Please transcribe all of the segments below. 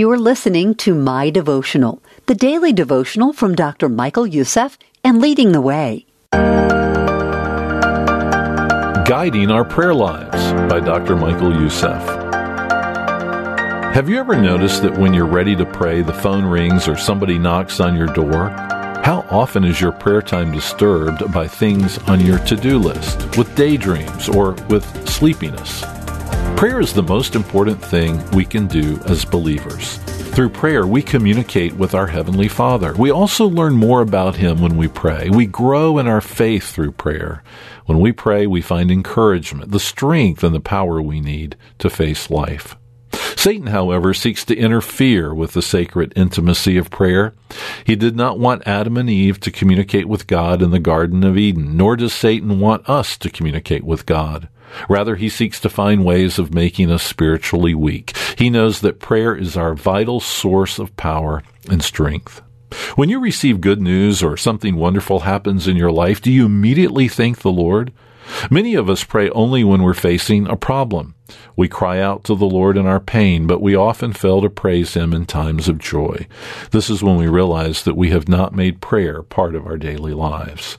You are listening to My Devotional, the daily devotional from Dr. Michael Youssef and Leading the Way. Guiding Our Prayer Lives by Dr. Michael Youssef. Have you ever noticed that when you're ready to pray, the phone rings or somebody knocks on your door? How often is your prayer time disturbed by things on your to do list, with daydreams, or with sleepiness? Prayer is the most important thing we can do as believers. Through prayer, we communicate with our Heavenly Father. We also learn more about Him when we pray. We grow in our faith through prayer. When we pray, we find encouragement, the strength, and the power we need to face life. Satan, however, seeks to interfere with the sacred intimacy of prayer. He did not want Adam and Eve to communicate with God in the Garden of Eden, nor does Satan want us to communicate with God. Rather, he seeks to find ways of making us spiritually weak. He knows that prayer is our vital source of power and strength. When you receive good news or something wonderful happens in your life, do you immediately thank the Lord? Many of us pray only when we're facing a problem. We cry out to the Lord in our pain, but we often fail to praise Him in times of joy. This is when we realize that we have not made prayer part of our daily lives.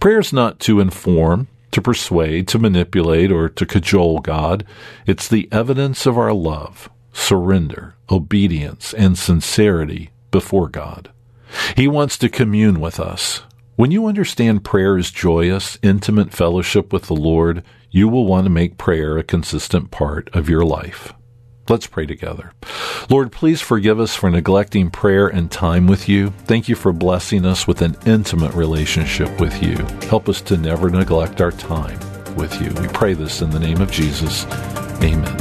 Prayer is not to inform, to persuade, to manipulate, or to cajole God. It's the evidence of our love, surrender, obedience, and sincerity before God. He wants to commune with us. When you understand prayer is joyous, intimate fellowship with the Lord, you will want to make prayer a consistent part of your life. Let's pray together. Lord, please forgive us for neglecting prayer and time with you. Thank you for blessing us with an intimate relationship with you. Help us to never neglect our time with you. We pray this in the name of Jesus. Amen.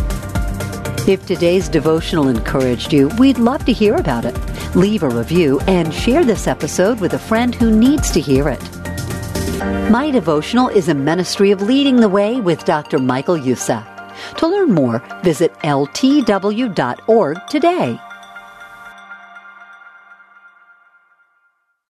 If today's devotional encouraged you, we'd love to hear about it. Leave a review and share this episode with a friend who needs to hear it. My Devotional is a ministry of leading the way with Dr. Michael Youssef. To learn more, visit ltw.org today.